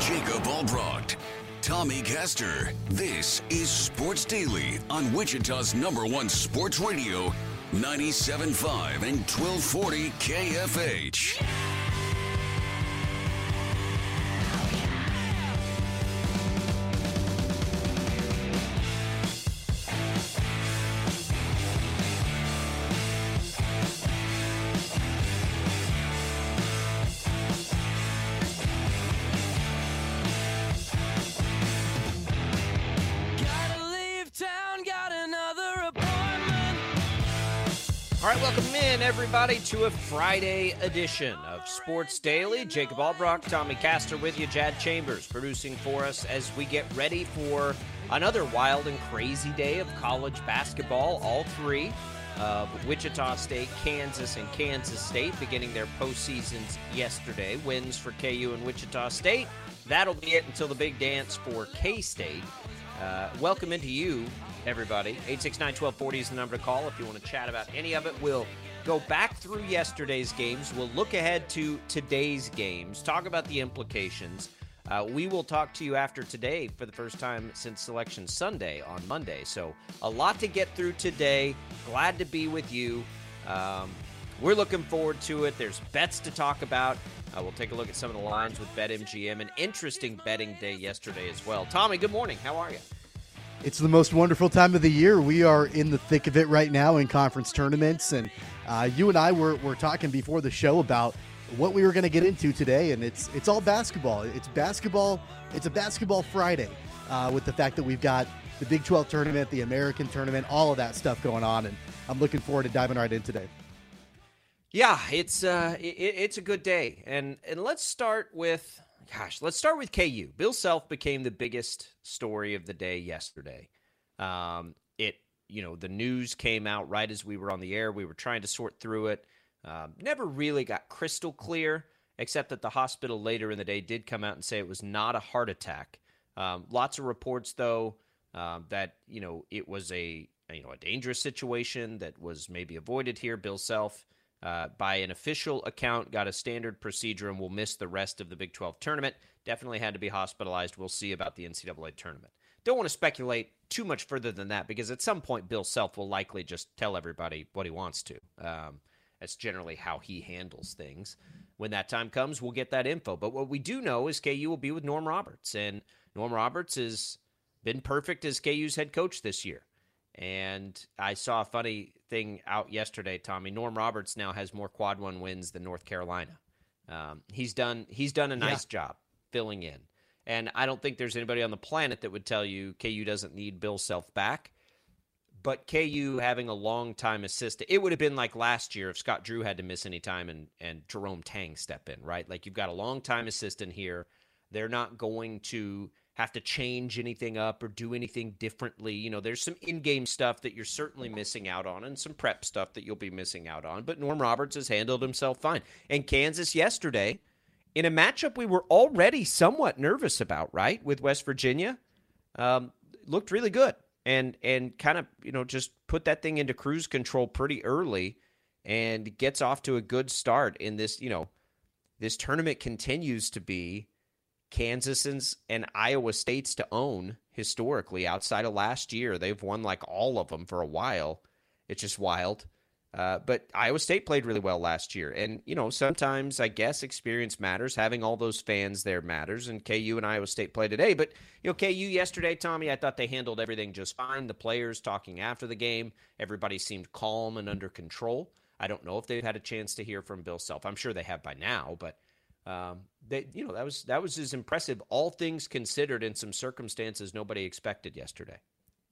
Jacob Albrocht, Tommy Castor. This is Sports Daily on Wichita's number one sports radio, 97.5 and 1240 KFH. Everybody to a Friday edition of Sports Daily. Jacob Albrock, Tommy Castor with you, Jad Chambers producing for us as we get ready for another wild and crazy day of college basketball. All three of Wichita State, Kansas, and Kansas State beginning their postseasons yesterday. Wins for KU and Wichita State. That'll be it until the big dance for K State. Uh, welcome into you, everybody. 869 1240 is the number to call if you want to chat about any of it. We'll go back through yesterday's games. We'll look ahead to today's games, talk about the implications. Uh, we will talk to you after today for the first time since Selection Sunday on Monday. So, a lot to get through today. Glad to be with you. Um, we're looking forward to it. There's bets to talk about. Uh, we'll take a look at some of the lines with BetMGM. An interesting betting day yesterday as well. Tommy, good morning. How are you? It's the most wonderful time of the year. We are in the thick of it right now in conference tournaments, and uh, you and I were, were talking before the show about what we were going to get into today, and it's it's all basketball. It's basketball. It's a basketball Friday uh, with the fact that we've got the Big 12 tournament, the American tournament, all of that stuff going on, and I'm looking forward to diving right in today. Yeah, it's uh, it, it's a good day, and and let's start with gosh, let's start with KU. Bill Self became the biggest story of the day yesterday. Um, it you know the news came out right as we were on the air. We were trying to sort through it. Um, never really got crystal clear, except that the hospital later in the day did come out and say it was not a heart attack. Um, lots of reports though um, that you know it was a you know a dangerous situation that was maybe avoided here. Bill Self uh, by an official account, got a standard procedure and will miss the rest of the Big 12 tournament. Definitely had to be hospitalized. We'll see about the NCAA tournament. Don't want to speculate too much further than that because at some point, Bill Self will likely just tell everybody what he wants to. Um, that's generally how he handles things. When that time comes, we'll get that info. But what we do know is KU will be with Norm Roberts, and Norm Roberts has been perfect as KU's head coach this year. And I saw a funny thing out yesterday, Tommy. Norm Roberts now has more quad one wins than North Carolina. Um, he's done he's done a nice job filling in. And I don't think there's anybody on the planet that would tell you KU doesn't need Bill Self back. But KU having a long time assistant, it would have been like last year if Scott Drew had to miss any time and, and Jerome Tang step in, right? Like you've got a long time assistant here. They're not going to have to change anything up or do anything differently. You know, there's some in game stuff that you're certainly missing out on and some prep stuff that you'll be missing out on. But Norm Roberts has handled himself fine. And Kansas yesterday, in a matchup we were already somewhat nervous about, right, with West Virginia, um, looked really good and and kind of you know just put that thing into cruise control pretty early and gets off to a good start in this you know this tournament continues to be Kansas's and Iowa State's to own historically outside of last year. They've won like all of them for a while. It's just wild. Uh, but Iowa State played really well last year. And, you know, sometimes I guess experience matters. Having all those fans there matters. And KU and Iowa State play today. But, you know, KU yesterday, Tommy, I thought they handled everything just fine. The players talking after the game, everybody seemed calm and under control. I don't know if they've had a chance to hear from Bill Self. I'm sure they have by now, but um, they, you know, that was that was as impressive, all things considered, in some circumstances nobody expected yesterday.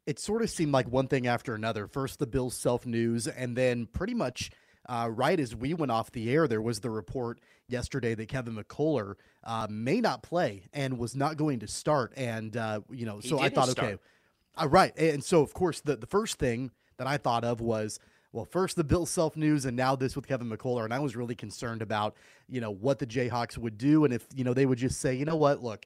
It sort of seemed like one thing after another. First, the Bill Self news, and then pretty much uh, right as we went off the air, there was the report yesterday that Kevin McCullar uh, may not play and was not going to start. And, uh, you know, He so I thought, start. okay, uh, right. And so, of course, the, the first thing that I thought of was, well, first the Bill Self news, and now this with Kevin McCullar. And I was really concerned about, you know, what the Jayhawks would do. And if, you know, they would just say, you know what, look,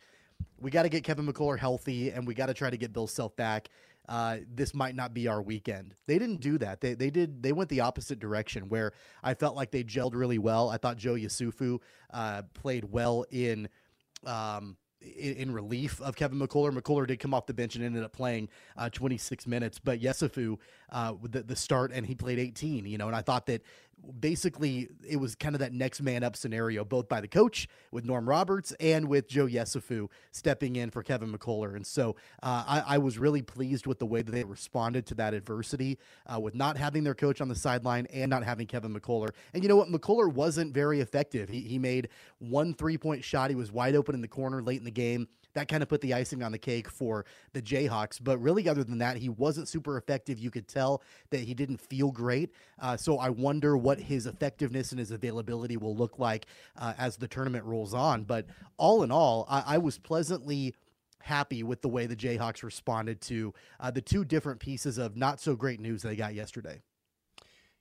we got to get Kevin McCullar healthy and we got to try to get Bill Self back. Uh, this might not be our weekend. They didn't do that. They, they did. They went the opposite direction where I felt like they gelled really well. I thought Joe Yesufu uh, played well in um, in, in relief of Kevin McCullar. McCullar did come off the bench and ended up playing uh, 26 minutes, but Yesufu uh, the, the start and he played 18. You know, and I thought that basically it was kind of that next man up scenario, both by the coach with Norm Roberts and with Joe Yesufu stepping in for Kevin McCullar. And so uh, I, I was really pleased with the way that they responded to that adversity uh, with not having their coach on the sideline and not having Kevin McCullar. And you know what? McCullar wasn't very effective. He, he made one three point shot. He was wide open in the corner late in the game that kind of put the icing on the cake for the Jayhawks. But really, other than that, he wasn't super effective. You could tell that he didn't feel great. Uh, so I wonder what his effectiveness and his availability will look like uh, as the tournament rolls on. But all in all, I, I was pleasantly happy with the way the Jayhawks responded to uh, the two different pieces of not so great news they got yesterday.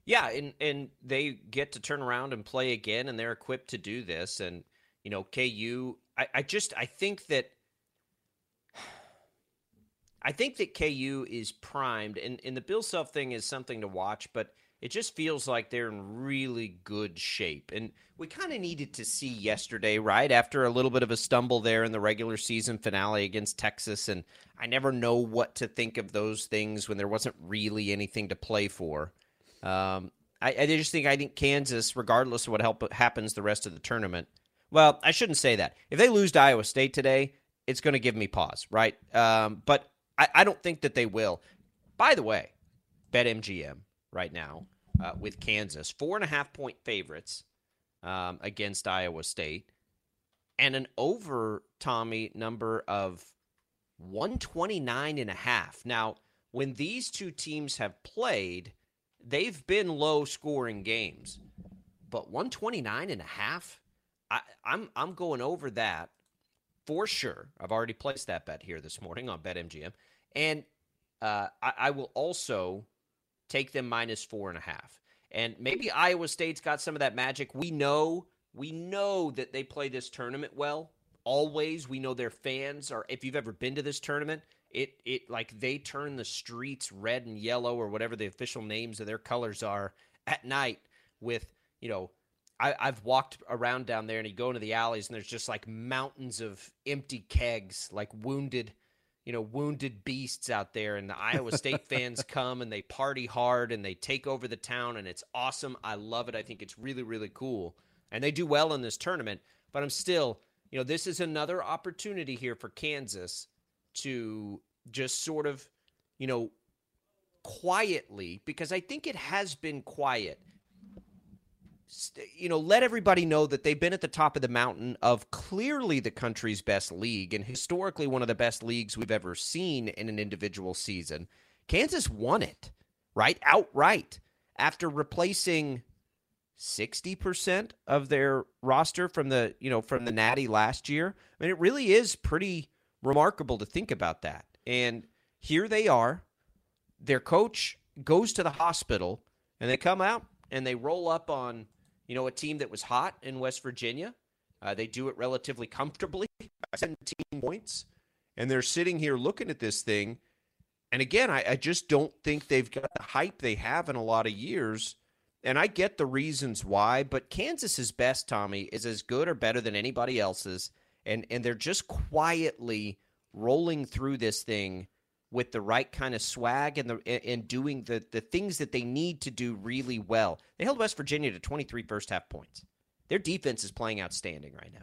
Yeah, and and they get to turn around and play again, and they're equipped to do this. And you know, KU, I, I just I think that I think that KU is primed, and and the Bill Self thing is something to watch, but it just feels like they're in really good shape. And we kind of needed to see yesterday, right after a little bit of a stumble there in the regular season finale against Texas, and I never know what to think of those things when there wasn't really anything to play for. Um, I, I just think I think Kansas, regardless of what help happens the rest of the tournament. Well, I shouldn't say that. If they lose to Iowa State today, it's going to give me pause, right? Um, but I, I don't think that they will. By the way, bet MGM right now uh, with Kansas, four and a half point favorites um, against Iowa State, and an over Tommy number of 129 and a half. Now, when these two teams have played, they've been low scoring games. But 129 and a half, I, I'm I'm going over that for sure. I've already placed that bet here this morning on BetMGM. And uh, I, I will also take them minus four and a half. And maybe Iowa State's got some of that magic. We know, we know that they play this tournament well. Always, we know their fans are. If you've ever been to this tournament, it it like they turn the streets red and yellow or whatever the official names of their colors are at night. With you know, I, I've walked around down there and you go into the alleys and there's just like mountains of empty kegs, like wounded you know, wounded beasts out there, and the Iowa State fans come and they party hard and they take over the town, and it's awesome. I love it. I think it's really, really cool. And they do well in this tournament, but I'm still, you know, this is another opportunity here for Kansas to just sort of, you know, quietly, because I think it has been quiet you know, let everybody know that they've been at the top of the mountain of clearly the country's best league and historically one of the best leagues we've ever seen in an individual season. Kansas won it, right? Outright after replacing 60% of their roster from the, you know, from the Natty last year. I mean, it really is pretty remarkable to think about that. And here they are. Their coach goes to the hospital and they come out and they roll up on you know, a team that was hot in West Virginia. Uh, they do it relatively comfortably, 17 points. And they're sitting here looking at this thing. And again, I, I just don't think they've got the hype they have in a lot of years. And I get the reasons why, but Kansas's best, Tommy, is as good or better than anybody else's. And and they're just quietly rolling through this thing with the right kind of swag and the and doing the the things that they need to do really well. They held West Virginia to 23 first half points. Their defense is playing outstanding right now.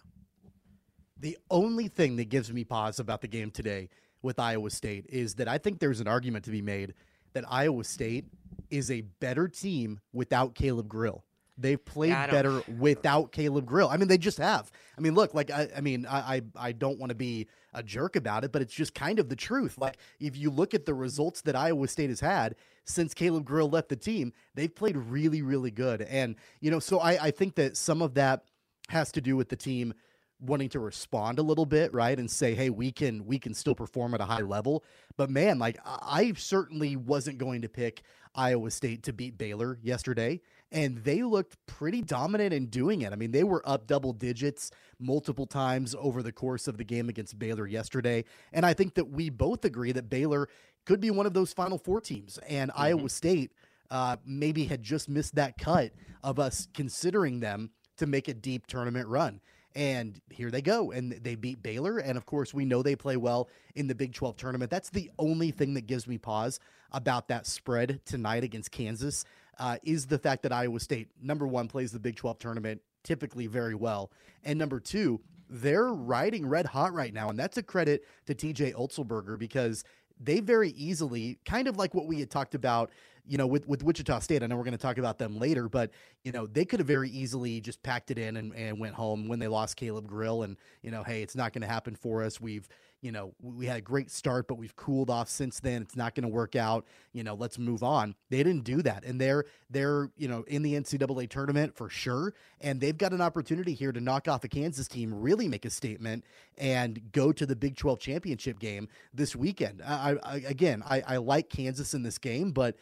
The only thing that gives me pause about the game today with Iowa State is that I think there's an argument to be made that Iowa State is a better team without Caleb Grill. They've played better uh, without Caleb Grill. I mean, they just have. I mean, look, like I, I mean, I, I, I don't want to be a jerk about it, but it's just kind of the truth. Like if you look at the results that Iowa State has had since Caleb Grill left the team, they've played really, really good. And you know, so I, I think that some of that has to do with the team wanting to respond a little bit, right? And say, hey, we can we can still perform at a high level. But man, like I I certainly wasn't going to pick Iowa State to beat Baylor yesterday. And they looked pretty dominant in doing it. I mean, they were up double digits multiple times over the course of the game against Baylor yesterday. And I think that we both agree that Baylor could be one of those Final Four teams. And Iowa State uh, maybe had just missed that cut of us considering them to make a deep tournament run. And here they go. And they beat Baylor. And of course, we know they play well in the Big 12 tournament. That's the only thing that gives me pause about that spread tonight against Kansas uh, is the fact that Iowa State, number one, plays the Big 12 tournament typically very well. And number two, they're riding red hot right now. And that's a credit to TJ Otzelberger because they very easily, kind of like what we had talked about, you know, with, with Wichita State. I know we're going to talk about them later, but, you know, they could have very easily just packed it in and, and went home when they lost Caleb Grill and, you know, hey, it's not going to happen for us. We've, you know, we had a great start, but we've cooled off since then. It's not going to work out. You know, let's move on. They didn't do that. And they're, they're, you know, in the NCAA tournament for sure. And they've got an opportunity here to knock off a Kansas team, really make a statement and go to the Big 12 championship game this weekend. I, I again, I, I like Kansas in this game, but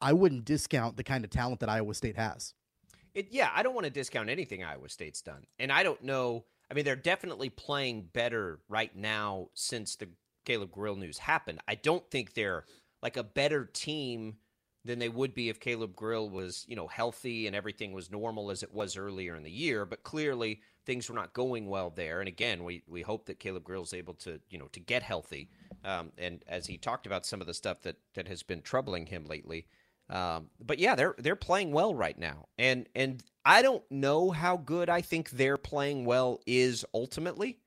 I- wouldn't discount the kind of talent that Iowa State has. It, yeah, I don't want to discount anything Iowa State's done. And I don't know. I mean, they're definitely playing better right now since the Caleb Grill news happened. I don't think they're like a better team than they would be if Caleb Grill was, you know, healthy and everything was normal as it was earlier in the year. But clearly, things were not going well there. And again, we we hope that Caleb Grill is able to, you know, to get healthy. Um, and as he talked about some of the stuff that that has been troubling him lately. Um, but yeah, they're they're playing well right now, and and I don't know how good I think they're playing well is ultimately.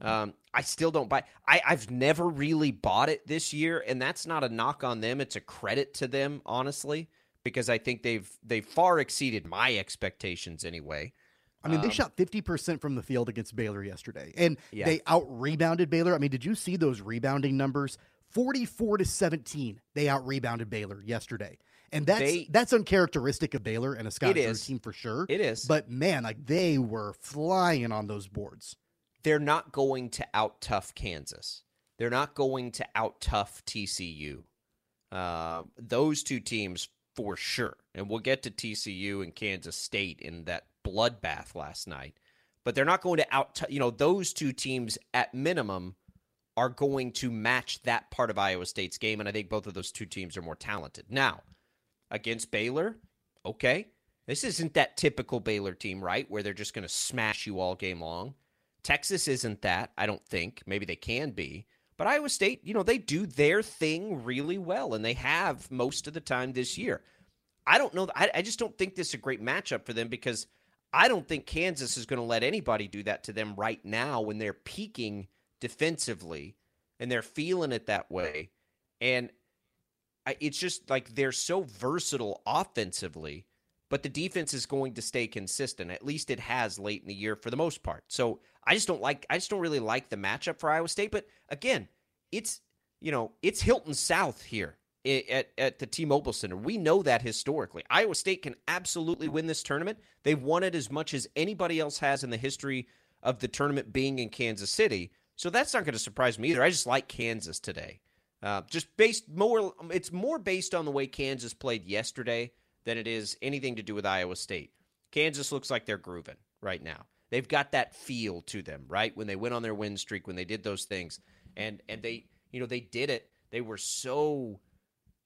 Um, I still don't buy. I I've never really bought it this year, and that's not a knock on them. It's a credit to them, honestly, because I think they've they've far exceeded my expectations anyway. I mean, they Um, shot 50% from the field against Baylor yesterday, and Yeah. they out rebounded Baylor. I mean, did you see those rebounding numbers? 44 to 17, they out rebounded Baylor yesterday. And that's They- that's uncharacteristic of Baylor and a Scott Drew team for sure. It is. But man, like they were flying on those boards. they're not going to out tough Kansas. They're not going to out tough TCU. Uh, those two teams for sure. And we'll get to TCU and Kansas State in that bloodbath last night. But they're not going to out, you know, those two teams at minimum are going to match that part of Iowa State's game. And I think both of those two teams are more talented. Now, against Baylor, okay. This isn't that typical Baylor team, right? Where they're just going to smash you all game long. Texas isn't that, I don't think. Maybe they can be. But Iowa State, you know, they do their thing really well, and they have most of the time this year. I don't know. I, I just don't think this is a great matchup for them because I don't think Kansas is going to let anybody do that to them right now when they're peaking defensively and they're feeling it that way. And it's just like they're so versatile offensively, but the defense is going to stay consistent. At least it has late in the year for the most part. So I just don't like. I just don't really like the matchup for Iowa State. But again, it's you know it's Hilton South here at at the T-Mobile Center. We know that historically, Iowa State can absolutely win this tournament. They've won it as much as anybody else has in the history of the tournament being in Kansas City. So that's not going to surprise me either. I just like Kansas today. Uh, just based more, it's more based on the way Kansas played yesterday than it is anything to do with Iowa State. Kansas looks like they're grooving right now. They've got that feel to them, right? When they went on their win streak, when they did those things, and and they, you know, they did it. They were so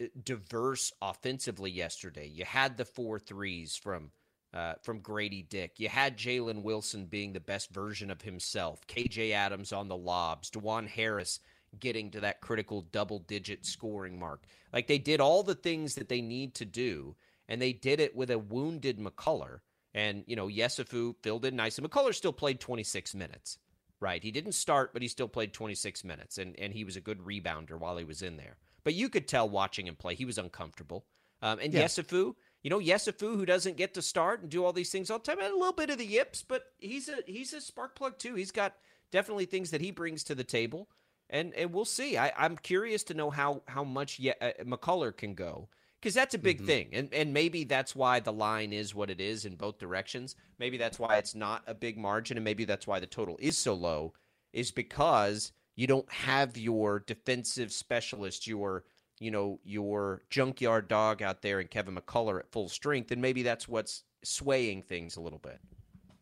uh, diverse offensively yesterday. You had the four threes from uh, from Grady Dick. You had Jalen Wilson being the best version of himself. KJ Adams on the lobs. Dajuan Harris getting to that critical double digit scoring mark. Like they did all the things that they need to do, and they did it with a wounded McCullough. And, you know, Yesufu filled in nice. And McCullough still played 26 minutes, right? He didn't start, but he still played 26 minutes, and, and he was a good rebounder while he was in there. But you could tell watching him play, he was uncomfortable. Um, and Yeah. Yesufu, you know, Yesufu, who doesn't get to start and do all these things all the time, a little bit of the yips, but he's a he's a spark plug too. He's got definitely things that he brings to the table, and and we'll see. I, I'm curious to know how how much Ye- uh, McCullar can go because that's a big mm-hmm. thing, and and maybe that's why the line is what it is in both directions. Maybe that's why it's not a big margin, and maybe that's why the total is so low, is because you don't have your defensive specialist, your you know, your junkyard dog out there and Kevin McCullar at full strength, and maybe that's what's swaying things a little bit.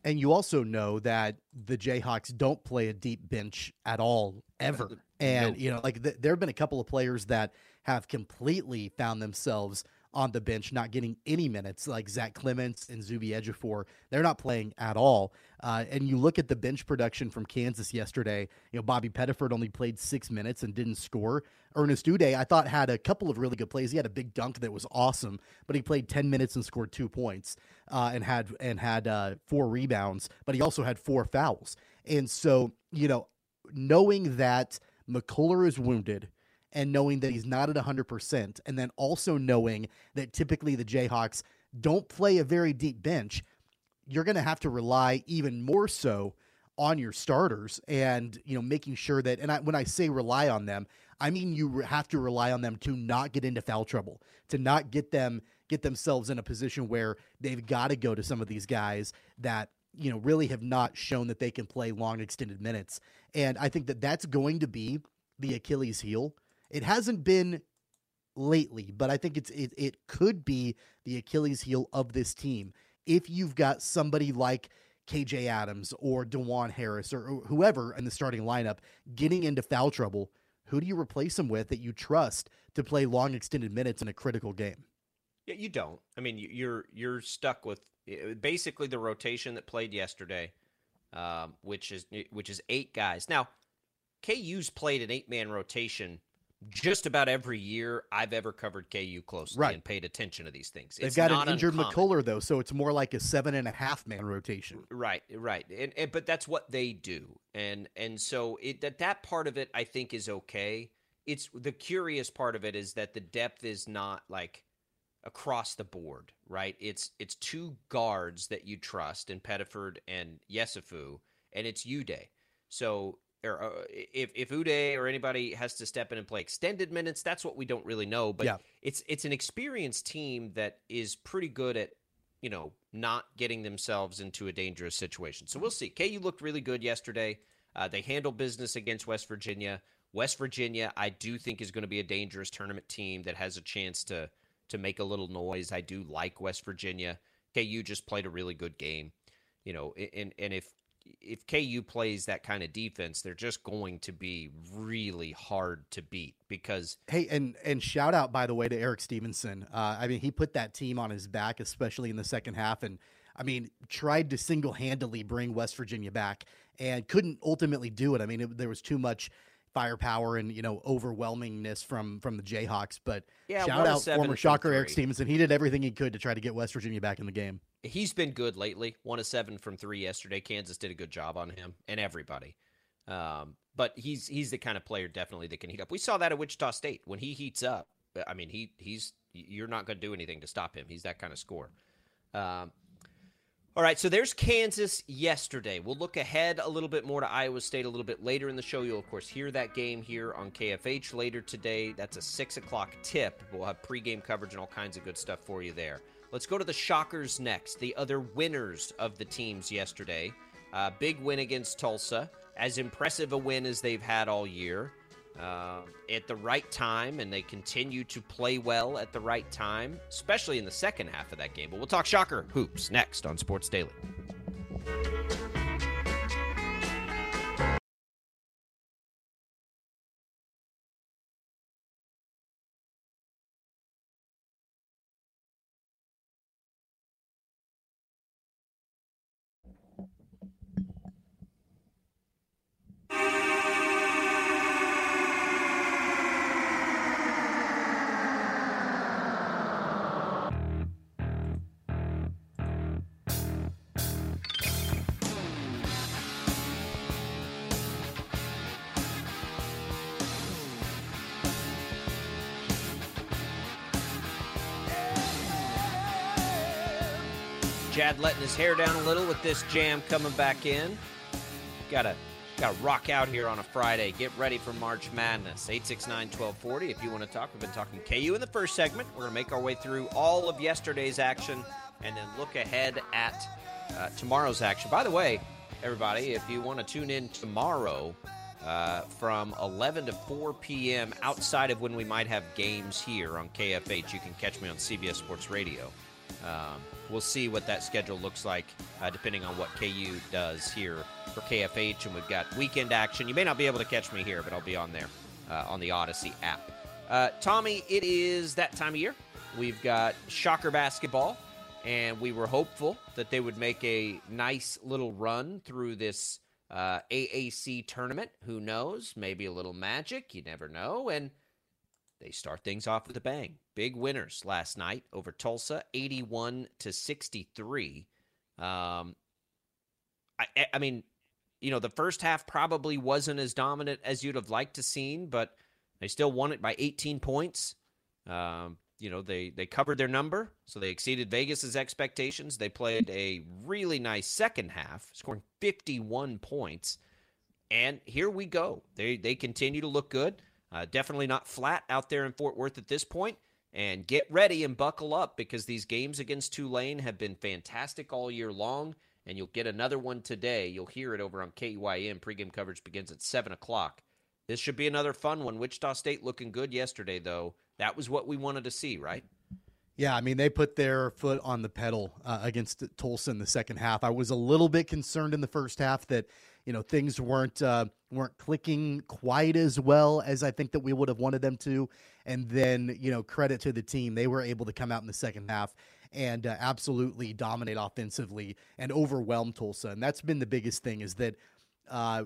And you also know that the Jayhawks don't play a deep bench at all ever. And you know, like th- there have been a couple of players that have completely found themselves on the bench, not getting any minutes, like Zach Clemence and Zuby Ejiofor. They're not playing at all. Uh, and you look at the bench production from Kansas yesterday. You know, Bobby Pettiford only played six minutes and didn't score. Ernest Udeh, I thought, had a couple of really good plays. He had a big dunk that was awesome, but he played 10 minutes and scored two points uh, and had and had uh, four rebounds, but he also had four fouls. And so, you know, knowing that McCullar is wounded – and knowing that he's not at 100%, and then also knowing that typically the Jayhawks don't play a very deep bench, you're going to have to rely even more so on your starters and you know making sure that and I, when I say rely on them, I mean you have to rely on them to not get into foul trouble, to not get them get themselves in a position where they've got to go to some of these guys that you know really have not shown that they can play long extended minutes. And I think that that's going to be the Achilles heel it hasn't been lately, but I think it's it, it could be the Achilles heel of this team if you've got somebody like KJ Adams or Dajuan Harris or whoever in the starting lineup getting into foul trouble. Who do you replace them with that you trust to play long extended minutes in a critical game? Yeah, you don't. I mean, you're you're stuck with basically the rotation that played yesterday, um, which is which is eight guys. Now, KU's played an eight man rotation just about every year I've ever covered KU closely right. and paid attention to these things. They've got an injured uncommon. McCullar though, so it's more like a seven and a half man rotation. Right, right, and, and but that's what they do, and and so it that that part of it I think is okay. It's the curious part of it is that the depth is not like across the board, right? It's it's two guards that you trust in Pettiford and Yesufu, and it's Udeh. So or uh, if if Udeh or anybody has to step in and play extended minutes, that's what we don't really know. But yeah. it's it's an experienced team that is pretty good at you know not getting themselves into a dangerous situation. So we'll see. KU looked really good yesterday. Uh, they handled business against West Virginia. West Virginia, I do think, is going to be a dangerous tournament team that has a chance to to make a little noise. I do like West Virginia. KU just played a really good game, you know, and and if if KU plays that kind of defense, they're just going to be really hard to beat because hey, and and shout out by the way to Erik Stevenson. Uh, I mean, he put that team on his back, especially in the second half, and I mean, tried to single handedly bring West Virginia back and couldn't ultimately do it. I mean, it, there was too much firepower and you know overwhelmingness from from the Jayhawks. But yeah, shout out former shocker Erik Stevenson. He did everything he could to try to get West Virginia back in the game. He's been good lately. One of seven from three yesterday. Kansas did a good job on him and everybody. Um, but he's he's the kind of player definitely that can heat up. We saw that at Wichita State when he heats up. I mean, he he's you're not going to do anything to stop him. He's that kind of score. Um, all right, so there's Kansas yesterday. We'll look ahead a little bit more to Iowa State a little bit later in the show. You'll, of course, hear that game here on KFH later today. That's a 6 o'clock tip. We'll have pregame coverage and all kinds of good stuff for you there. Let's go to the Shockers next, the other winners of the teams yesterday. Uh, big win against Tulsa, as impressive a win as they've had all year uh, at the right time, and they continue to play well at the right time, especially in the second half of that game. But we'll talk Shocker Hoops next on Sports Daily. Jad letting his hair down a little with this jam coming back in. Gotta gotta rock out here on a Friday. Get ready for March Madness. 869-1240 if you want to talk. We've been talking KU in the first segment. We're gonna make our way through all of yesterday's action and then look ahead at uh, tomorrow's action. By the way, everybody, if you want to tune in tomorrow uh, from 11 to 4 p.m. outside of when we might have games here on KFH, you can catch me on CBS Sports Radio. Um, we'll see what that schedule looks like uh, depending on what KU does here for KFH. And we've got weekend action. You may not be able to catch me here, but I'll be on there uh, on the Odyssey app. Uh, Tommy, it is that time of year. We've got Shocker basketball, and we were hopeful that they would make a nice little run through this uh, AAC tournament. Who knows? Maybe a little magic. You never know. And they start things off with a bang. Big winners last night over Tulsa, 81 to 63. Um, I, I mean, you know, the first half probably wasn't as dominant as you'd have liked to seen, but they still won it by 18 points. Um, you know, they they covered their number, so they exceeded Vegas's expectations. They played a really nice second half, scoring 51 points. And here we go. They they continue to look good. Uh, definitely not flat out there in Fort Worth at this point. And get ready and buckle up because these games against Tulane have been fantastic all year long. And you'll get another one today. You'll hear it over on KUIM. Pregame coverage begins at 7 o'clock. This should be another fun one. Wichita State looking good yesterday, though. That was what we wanted to see, right? Yeah, I mean they put their foot on the pedal uh, against Tulsa in the second half. I was a little bit concerned in the first half that you know things weren't uh, weren't clicking quite as well as I think that we would have wanted them to. And then you know credit to the team, they were able to come out in the second half and uh, absolutely dominate offensively and overwhelm Tulsa. And that's been the biggest thing is that uh,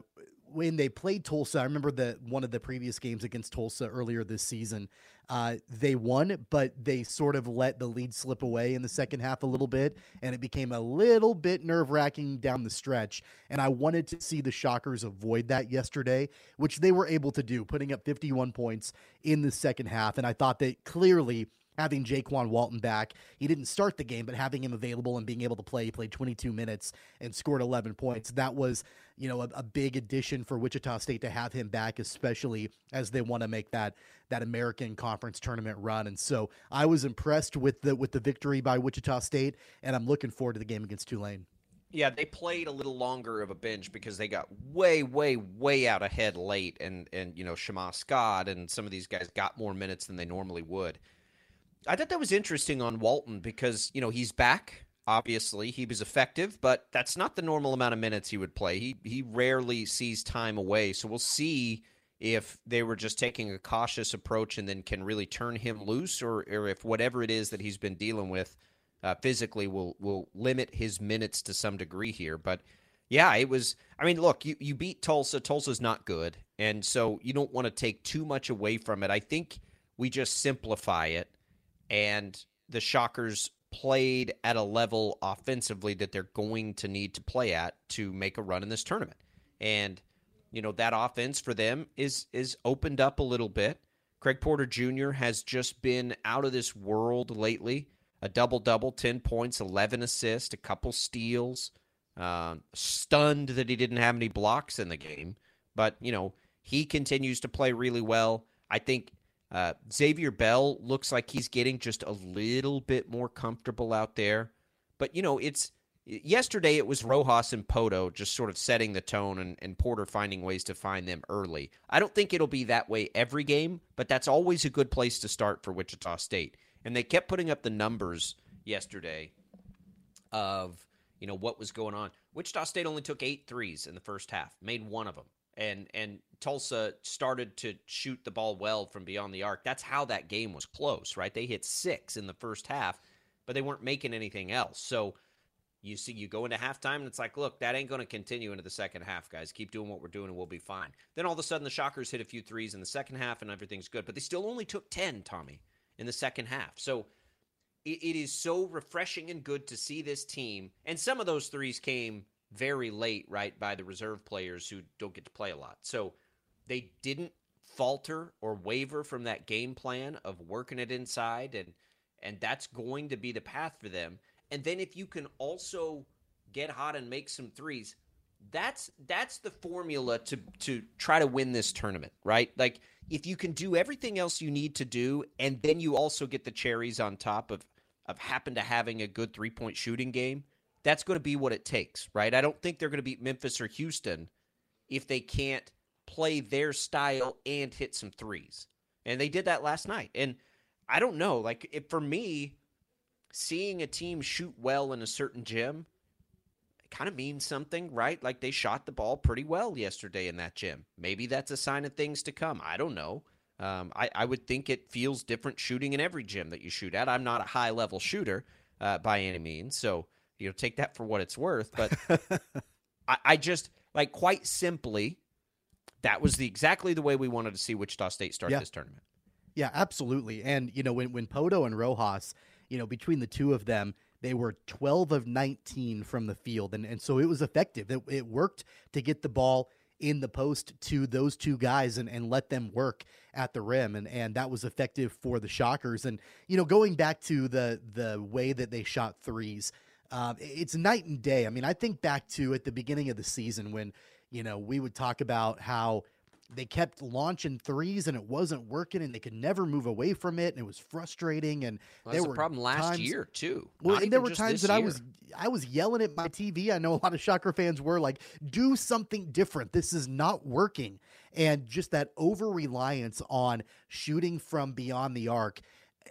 when they played Tulsa, I remember that one of the previous games against Tulsa earlier this season, uh, they won, but they sort of let the lead slip away in the second half a little bit, and it became a little bit nerve wracking down the stretch. And I wanted to see the Shockers avoid that yesterday, which they were able to do, putting up 51 points in the second half. And I thought that clearly having Jaykwon Walton back. He didn't start the game, but having him available and being able to play, he played 22 minutes and scored 11 points. That was, you know, a, a big addition for Wichita State to have him back, especially as they want to make that that American Conference tournament run. And so I was impressed with the with the victory by Wichita State, and I'm looking forward to the game against Tulane. Yeah, they played a little longer of a bench because they got way, way, way out ahead late, and and you know Shammah Scott and some of these guys got more minutes than they normally would. I thought that was interesting on Walton because, you know, he's back. Obviously, he was effective, but that's not the normal amount of minutes he would play. He he rarely sees time away. So we'll see if they were just taking a cautious approach and then can really turn him loose, or, or if whatever it is that he's been dealing with uh, physically will will limit his minutes to some degree here. But yeah, it was. I mean, look, you you beat Tulsa. Tulsa's not good, and so you don't want to take too much away from it. I think we just simplify it and the Shockers played at a level offensively that they're going to need to play at to make a run in this tournament. And you know that offense for them is is opened up a little bit. Craig Porter Jr. has just been out of this world lately. A double double, 10 points, 11 assists, a couple steals. Uh, stunned that he didn't have any blocks in the game. But, you know, he continues to play really well. I think uh, Xavier Bell looks like he's getting just a little bit more comfortable out there. But, you know, it's yesterday it was Rojas and Pohto just sort of setting the tone and, and Porter finding ways to find them early. I don't think it'll be that way every game, but that's always a good place to start for Wichita State. And they kept putting up the numbers yesterday of, you know, what was going on. Wichita State only took eight threes in the first half, made one of them and and Tulsa started to shoot the ball well from beyond the arc. That's how that game was close, right? They hit 6 in the first half, but they weren't making anything else. So you see you go into halftime and it's like, look, that ain't going to continue into the second half, guys. Keep doing what we're doing and we'll be fine. Then all of a sudden the Shockers hit a few threes in the second half and everything's good, but they still only took 10, Tommy, in the second half. So it, it is so refreshing and good to see this team. And some of those threes came very late, right, by the reserve players who don't get to play a lot. So they didn't falter or waver from that game plan of working it inside and and that's going to be the path for them. and then if you can also get hot and make some threes, that's that's the formula to to try to win this tournament, right? Like if you can do everything else you need to do, and then you also get the cherries on top of of happen to having a good three point shooting game, that's going to be what it takes, right? I don't think they're going to beat Memphis or Houston if they can't play their style and hit some threes. And they did that last night. And I don't know, like for me, seeing a team shoot well in a certain gym kind of means something, right? Like they shot the ball pretty well yesterday in that gym. Maybe that's a sign of things to come. I don't know. Um, I, I, would think it feels different shooting in every gym that you shoot at. I'm not a high level shooter uh, by any means, so you know take that for what it's worth. But I, I, just like quite simply, that was the exactly the way we wanted to see Wichita State start yeah. this tournament. Yeah, absolutely. And you know when when Pohto and Rojas, you know between the two of them, they were 12 of 19 from the field, and and so it was effective. It, it worked to get the ball in the post to those two guys and, and let them work at the rim and and that was effective for the shockers and you know going back to the the way that they shot threes um, it's night and day i mean i think back to at the beginning of the season when you know we would talk about how they kept launching threes and it wasn't working and they could never move away from it and it was frustrating and well, there were problem last times, year too. Well, Not and there were times that I was I was yelling at my TV. I know a lot of Shocker fans were like, "Do something different. This is not working." And just that over reliance on shooting from beyond the arc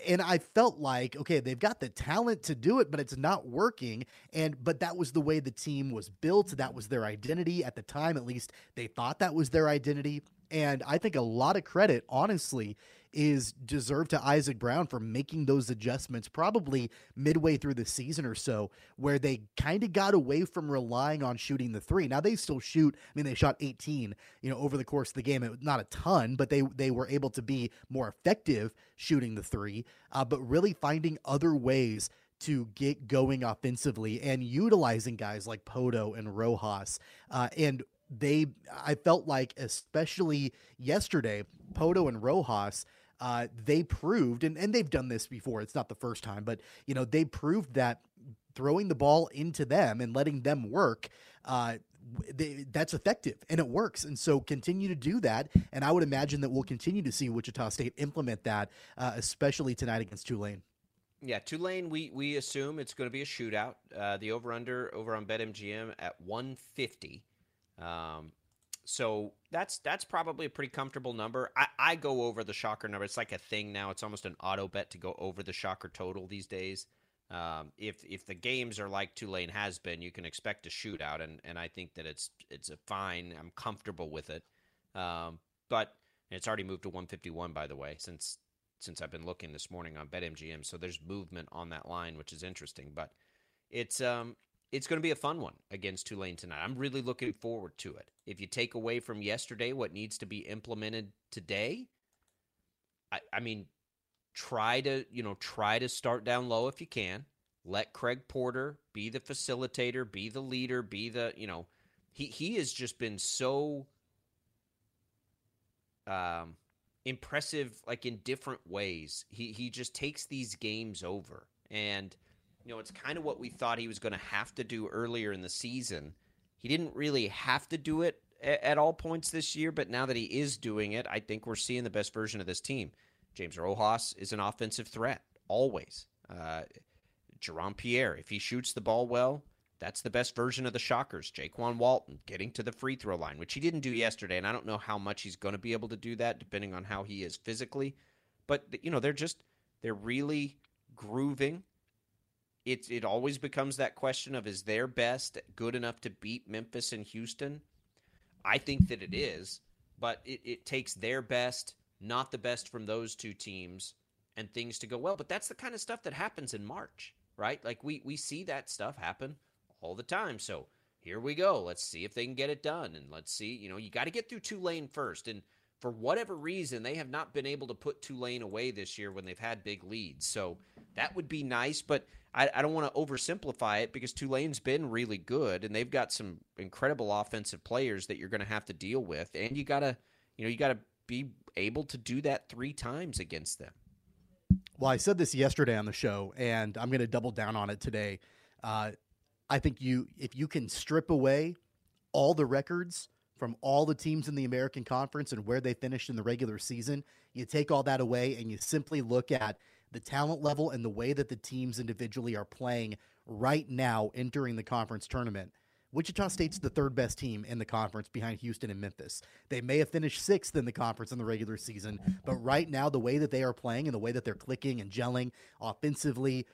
and I felt like okay, they've got the talent to do it, but it's not working. And but that was the way the team was built. That was their identity at the time. At least they thought that was their identity. And I think a lot of credit, honestly, is deserved to Isaac Brown for making those adjustments probably midway through the season or so, where they kind of got away from relying on shooting the three. Now they still shoot. I mean, they shot 18, you know, over the course of the game. It was not a ton, but they they were able to be more effective shooting the three, uh, but really finding other ways to get going offensively and utilizing guys like Pohto and Rojas. Uh, and they, I felt like, especially yesterday, Pohto and Rojas, uh, they proved, and, and they've done this before. It's not the first time, but you know they proved that throwing the ball into them and letting them work. Uh, they, that's effective and it works. And so continue to do that. And I would imagine that we'll continue to see Wichita State implement that, uh, especially tonight against Tulane. Yeah, Tulane. We we assume it's going to be a shootout. Uh, the over under over on BetMGM at 150. Um, so that's that's probably a pretty comfortable number. I, I go over the shocker number. It's like a thing now. It's almost an auto bet to go over the shocker total these days. Um, if if the games are like Tulane has been, you can expect a shootout, and, and I think that it's it's a fine. I'm comfortable with it. Um, but it's already moved to 151 by the way since since I've been looking this morning on BetMGM. So there's movement on that line, which is interesting. But it's um it's going to be a fun one against Tulane tonight. I'm really looking forward to it. If you take away from yesterday what needs to be implemented today, I, I mean, try to you know try to start down low if you can. Let Craig Porter be the facilitator, be the leader, be the you know he he has just been so um impressive like in different ways. He he just takes these games over and you know, it's kind of what we thought he was going to have to do earlier in the season. He didn't really have to do it at, all points this year, but now that he is doing it, I think we're seeing the best version of this team. James Rojas is an offensive threat, always. Uh, Jaron Pierre, if he shoots the ball well, that's the best version of the Shockers. Jaykwon Walton getting to the free throw line, which he didn't do yesterday, and I don't know how much he's going to be able to do that, depending on how he is physically. But you know, they're just they're really grooving it it always becomes that question of is their best good enough to beat Memphis and Houston? I think that it is, but it, it takes their best, not the best from those two teams, and things to go well. But that's the kind of stuff that happens in March, right? Like we we see that stuff happen all the time. So here we go. Let's see if they can get it done, and let's see. You know, you got to get through Tulane first, and for whatever reason, they have not been able to put Tulane away this year when they've had big leads. So that would be nice, but I, I don't want to oversimplify it because Tulane's been really good and they've got some incredible offensive players that you're going to have to deal with, and you got to, you know, you got to be able to do that three times against them. Well, I said this yesterday on the show, and I'm going to double down on it today. Uh, I think you, if you can strip away all the records from all the teams in the American Conference and where they finished in the regular season, you take all that away and you simply look at the talent level and the way that the teams individually are playing right now entering the conference tournament. Wichita State's the third best team in the conference behind Houston and Memphis. They may have finished sixth in the conference in the regular season, but right now, the way that they are playing and the way that they're clicking and gelling offensively,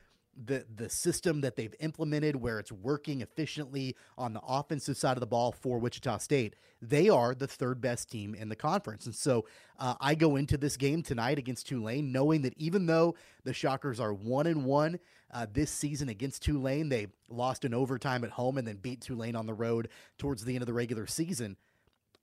the the system that they've implemented where it's working efficiently on the offensive side of the ball for Wichita State, they are the third best team in the conference. And so uh, I go into this game tonight against Tulane knowing that even though the Shockers are one and one uh, this season against Tulane, they lost in overtime at home and then beat Tulane on the road towards the end of the regular season.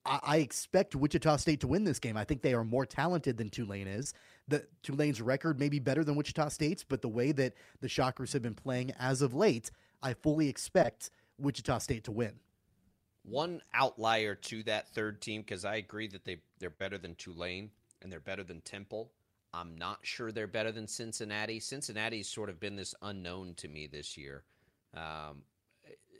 I expect Wichita State to win this game. I think they are more talented than Tulane is. The Tulane's record may be better than Wichita State's, but the way that the Shockers have been playing as of late, I fully expect Wichita State to win. One outlier to that third team because I agree that they they're better than Tulane and they're better than Temple. I'm not sure they're better than Cincinnati. Cincinnati's sort of been this unknown to me this year. Um,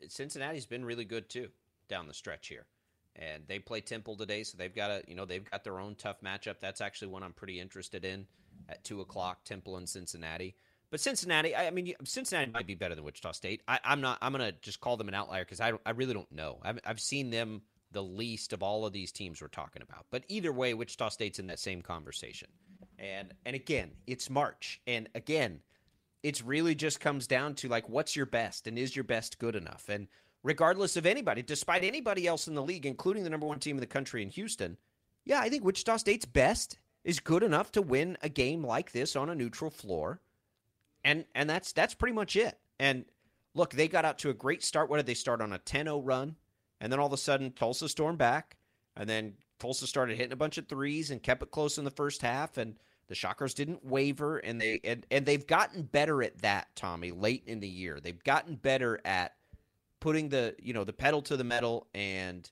Cincinnati's been really good too down the stretch here and they play Temple today, so they've got a you know they've got their own tough matchup. That's actually one I'm pretty interested in at two o'clock. Temple and Cincinnati, but Cincinnati, I, I mean Cincinnati might be better than Wichita State. I, am not. I'm gonna just call them an outlier because I I really don't know. I've, I've seen them the least of all of these teams we're talking about. But either way, Wichita State's in that same conversation. And and again, it's March, and again, it's really just comes down to like what's your best and is your best good enough and regardless of anybody, despite anybody else in the league, including the number one team in the country in Houston. Yeah, I think Wichita State's best is good enough to win a game like this on a neutral floor. And and that's that's pretty much it. And look, they got out to a great start. What did they start on a 10-0 run? And then all of a sudden Tulsa stormed back. And then Tulsa started hitting a bunch of threes and kept it close in the first half. And the Shockers didn't waver and they and, and they've gotten better at that, Tommy, late in the year. They've gotten better at putting the you know the pedal to the metal and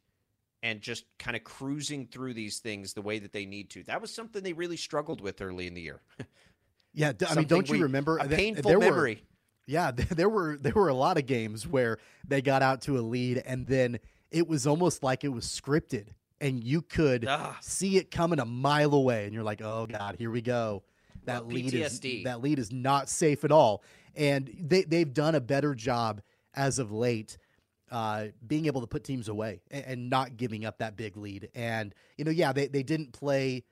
and just kind of cruising through these things the way that they need to. That was something they really struggled with early in the year. yeah, I mean, don't you remember a painful there memory? Were, yeah, there were there were a lot of games where they got out to a lead and then it was almost like it was scripted and you could Ugh. see it coming a mile away and you're like, "Oh god, here we go." That well, lead PTSD. is that lead is not safe at all. And they they've done a better job as of late uh, being able to put teams away and, and, not giving up that big lead. And you know, yeah, they they didn't play,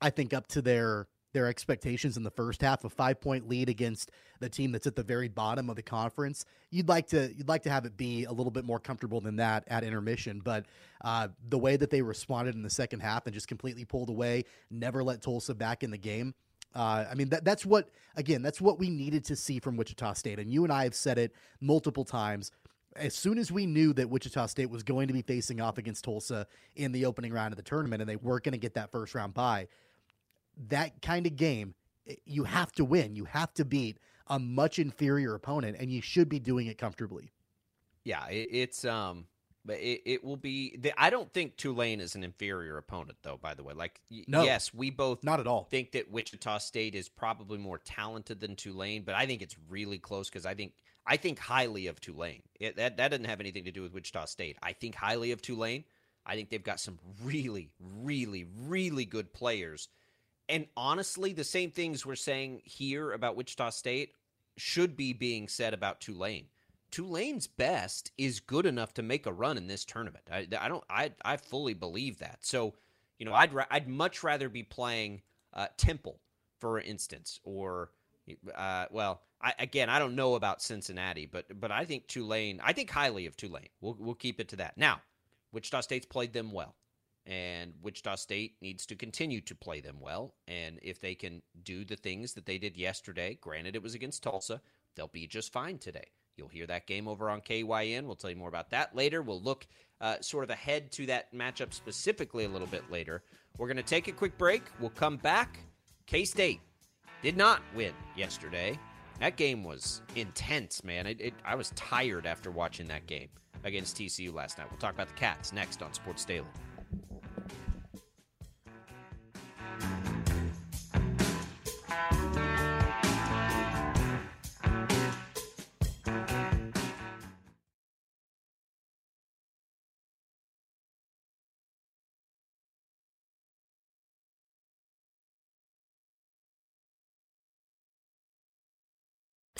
I think, up to their their expectations in the first half. A five point lead against the team that's at the very bottom of the conference. You'd like to you'd like to have it be a little bit more comfortable than that at intermission. But uh, the way that they responded in the second half and just completely pulled away, never let Tulsa back in the game. Uh, I mean, that, that's what, again, that's what we needed to see from Wichita State. And you and I have said it multiple times. As soon as we knew that Wichita State was going to be facing off against Tulsa in the opening round of the tournament and they weren't going to get that first round bye, that kind of game, eh, you have to win. You have to beat a much inferior opponent, and you should be doing it comfortably. Yeah, it's um but it, it will be. I don't think Tulane is an inferior opponent, though. By the way, like no, yes, we both not at all think that Wichita State is probably more talented than Tulane, but I think it's really close because I think I think highly of Tulane. It, that that doesn't have anything to do with Wichita State. I think highly of Tulane. I think they've got some really, really, really good players. And honestly, the same things we're saying here about Wichita State should be being said about Tulane. Tulane's best is good enough to make a run in this tournament. I, I don't. I I fully believe that. So, you know, I'd I'd much rather be playing uh, Temple, for instance, or uh, well, I, again, I don't know about Cincinnati, but but I think Tulane. I think highly of Tulane. We'll we'll keep it to that. Now, Wichita State's played them well, and Wichita State needs to continue to play them well. And if they can do the things that they did yesterday, granted it was against Tulsa, they'll be just fine today. You'll hear that game over on KYN. We'll tell you more about that later. We'll look uh, sort of ahead to that matchup specifically a little bit later. We're going to take a quick break. We'll come back. K State did not win yesterday. That game was intense, man. It, it, I was tired after watching that game against TCU last night. We'll talk about the Cats next on Sports Daily.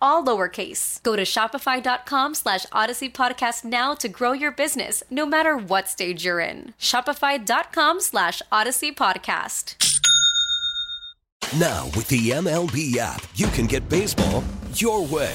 all lowercase. Go to shopify.com slash odyssey podcast now to grow your business, no matter what stage you're in. Shopify.com slash odyssey podcast. Now, with the MLB app, you can get baseball your way.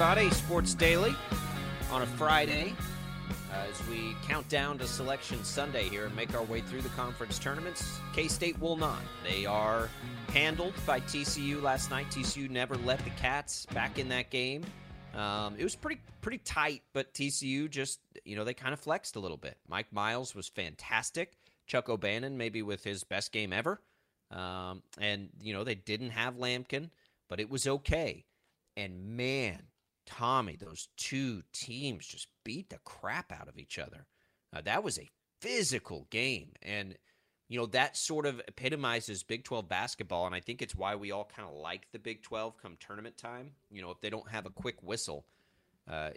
Everybody. Sports Daily on a Friday uh, as we count down to Selection Sunday here and make our way through the conference tournaments. K State will not. They are handled by TCU last night. TCU never let the Cats back in that game. Um, it was pretty pretty tight, but TCU just you know they kind of flexed a little bit. Mike Miles was fantastic. Chuck O'Bannon maybe with his best game ever. Um, and you know they didn't have Lampkin, but it was okay. And man, Tommy, those two teams just beat the crap out of each other. Uh, that was a physical game. And, you know, that sort of epitomizes Big 12 basketball. And I think it's why we all kind of like the Big 12 come tournament time. You know, if they don't have a quick whistle uh,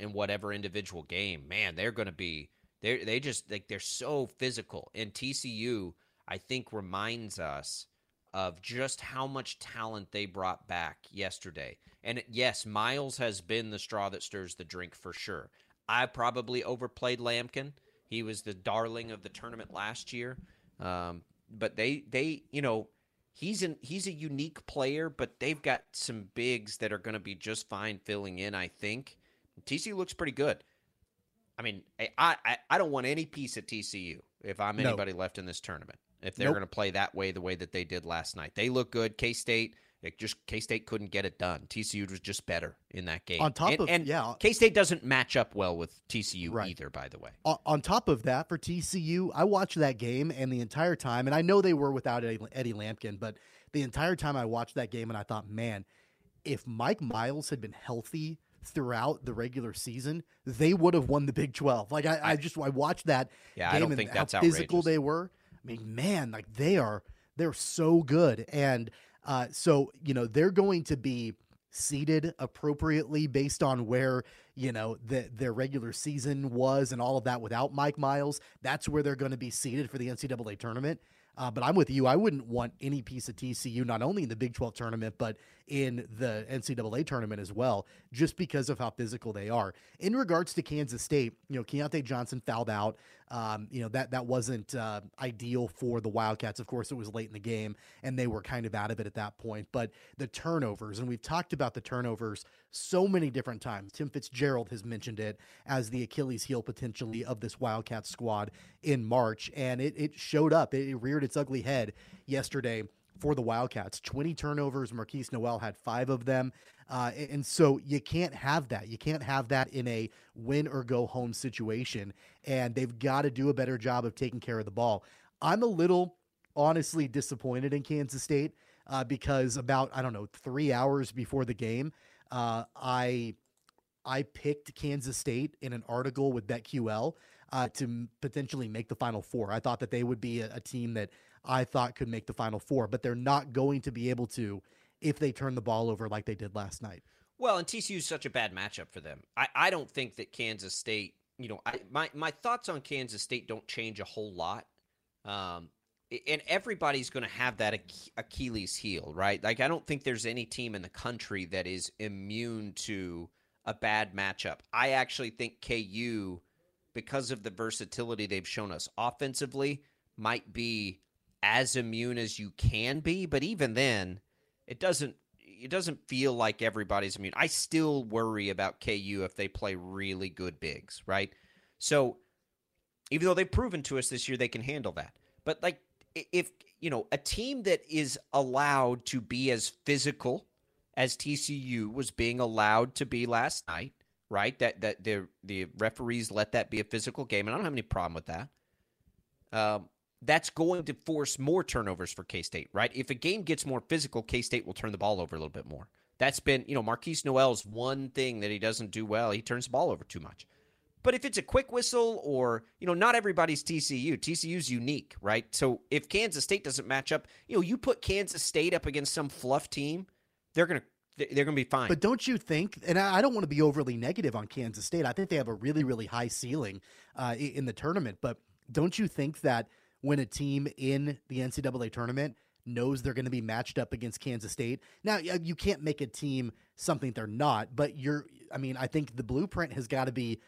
in whatever individual game, man, they're going to be, they they just, like, they're so physical. And TCU, I think, reminds us of just how much talent they brought back yesterday. And yes, Miles has been the straw that stirs the drink for sure. I probably overplayed Lampkin. He was the darling of the tournament last year. Um, but they they you know he's an he's a unique player, but they've got some bigs that are going to be just fine filling in. I think TCU looks pretty good. I mean, I I, I don't want any piece of TCU if I'm No. anybody left in this tournament if they're Nope. going to play that way, the way that they did last night. They look good. K State, it just K State couldn't get it done. TCU was just better in that game. On top and, of- and yeah. K State doesn't match up well with TCU Right. either. By the way, on, on top of that, for TCU, I watched that game and the entire time, and I know they were without Eddie, Lampkin, but the entire time I watched that game and I thought, man, if Mike Miles had been healthy throughout the regular season, they would have won the Big 12. Like I, I just I watched that Yeah, I game don't and think how that's physical outrageous. they were. I mean, man, like they are they're so good. And uh, so, you know, they're going to be seated appropriately based on where, you know, the, their regular season was and all of that without Mike Miles. That's where they're going to be seated for the NCAA tournament. Uh, but I'm with you. I wouldn't want any piece of TCU, not only in the Big 12 tournament, but in the NCAA tournament as well, just because of how physical they are. In regards to Kansas State, you know, Keyontae Johnson fouled out. Um, you know, that, that wasn't uh, ideal for the Wildcats. Of course, it was late in the game and they were kind of out of it at that point. But the turnovers, and we've talked about the turnovers so many different times. Tim Fitzgerald has mentioned it as the Achilles heel potentially of this Wildcats squad in March, and it, it showed up. It reared its ugly head yesterday for the Wildcats. 20 turnovers. Markquis Nowell had five of them. Uh, and so you can't have that. You can't have that in a win or go home situation. And they've got to do a better job of taking care of the ball. I'm a little honestly disappointed in Kansas State uh, because about, I don't know, three hours before the game, uh, I I picked Kansas State in an article with BetQL uh, to potentially make the Final Four. I thought that they would be a, a, team that I thought could make the Final Four, but they're not going to be able to if they turn the ball over like they did last night. Well, and TCU is such a bad matchup for them. I, I don't think that Kansas State, you know, I, my, my thoughts on Kansas State don't change a whole lot. Um, and everybody's going to have that Achilles heel, right? Like, I don't think there's any team in the country that is immune to a bad matchup. I actually think KU, because of the versatility they've shown us offensively, might be as immune as you can be. But even then, it doesn't it doesn't feel like everybody's immune. I still worry about KU if they play really good bigs, right? So even though they've proven to us this year they can handle that. But like if you know a team that is allowed to be as physical as TCU was being allowed to be last night, right? That that the the referees let that be a physical game, and I don't have any problem with that. Um, that's going to force more turnovers for K State, right? If a game gets more physical, K State will turn the ball over a little bit more. That's been, you know, Markquis Nowell's one thing that he doesn't do well. He turns the ball over too much. But if it's a quick whistle or, you know, not everybody's TCU. TCU's unique, right? So if Kansas State doesn't match up, you know, you put Kansas State up against some fluff team, they're going to they're going to be fine. But don't you think? And I don't want to be overly negative on Kansas State. I think they have a really, really high ceiling uh, in the tournament. But don't you think that when a team in the NCAA tournament knows they're going to be matched up against Kansas State. Now, you can't make a team something they're not, but you're, I mean, I think the blueprint has got to be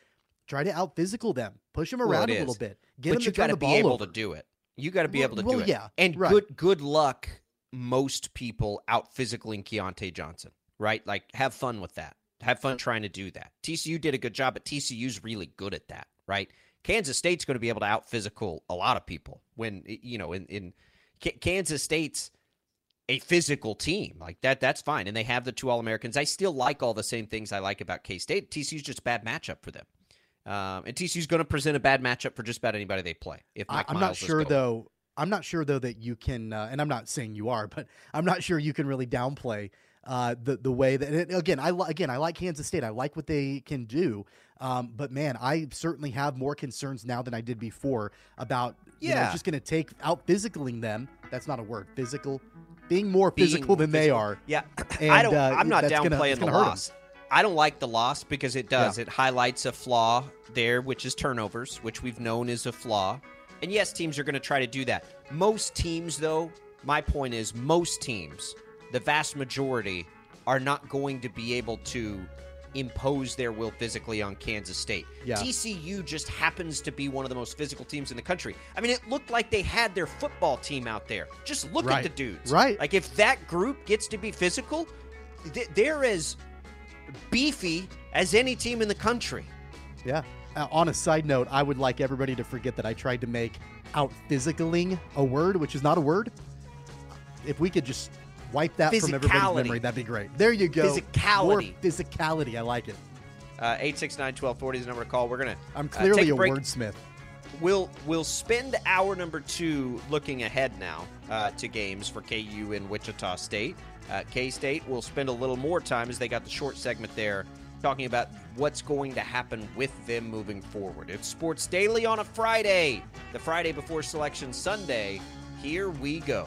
try to out physical them, push them around well, a little bit, get but them you got to be able over. to do it. You got to be well, able to well, do it. Yeah, and right. good good luck. Most people out physicaling Keyontae Johnson, right? Like, have fun with that. Have fun trying to do that. TCU did a good job, but TCU's really good at that, right? Kansas State's going to be able to out physical a lot of people when you know in in Kansas State's a physical team like that. That's fine, and they have the two All Americans. I still like all the same things I like about K State. TCU's just a bad matchup for them, um, and TCU's going to present a bad matchup for just about anybody they play. If Mike I'm Miles not sure though. I'm not sure though that you can, uh, and I'm not saying you are, but I'm not sure you can really downplay uh, the the way that again I again I like Kansas State. I like what they can do. Um, but man, I certainly have more concerns now than I did before about you yeah. know just going to take out physicaling them. That's not a word. Physical, being more being physical than physical. they are. Yeah, and, I don't. Uh, I'm not downplaying the loss. I don't like the loss because it does. Yeah. It highlights a flaw there, which is turnovers, which we've known is a flaw. And yes, teams are going to try to do that. Most teams, though, my point is, most teams, the vast majority, are not going to be able to impose their will physically on Kansas State. Yeah. TCU just happens to be one of the most physical teams in the country. I mean, it looked like they had their football team out there. Just look right. at the dudes. Right. Like if that group gets to be physical, they're as beefy as any team in the country. Yeah. Uh, on a side note, I would like everybody to forget that I tried to make out physicaling a word, which is not a word. If we could just wipe that from everybody's memory, that'd be great. There you go. Physicality. More physicality. I like it. Uh, 869-1240 is the number to call. We're gonna. I'm uh, clearly uh, a, a wordsmith. We'll we'll spend hour number two looking ahead now uh, to games for KU and Wichita State. Uh, K State will spend a little more time as they got the short segment there talking about what's going to happen with them moving forward. It's Sports Daily on a Friday, the Friday before Selection Sunday. Here we go.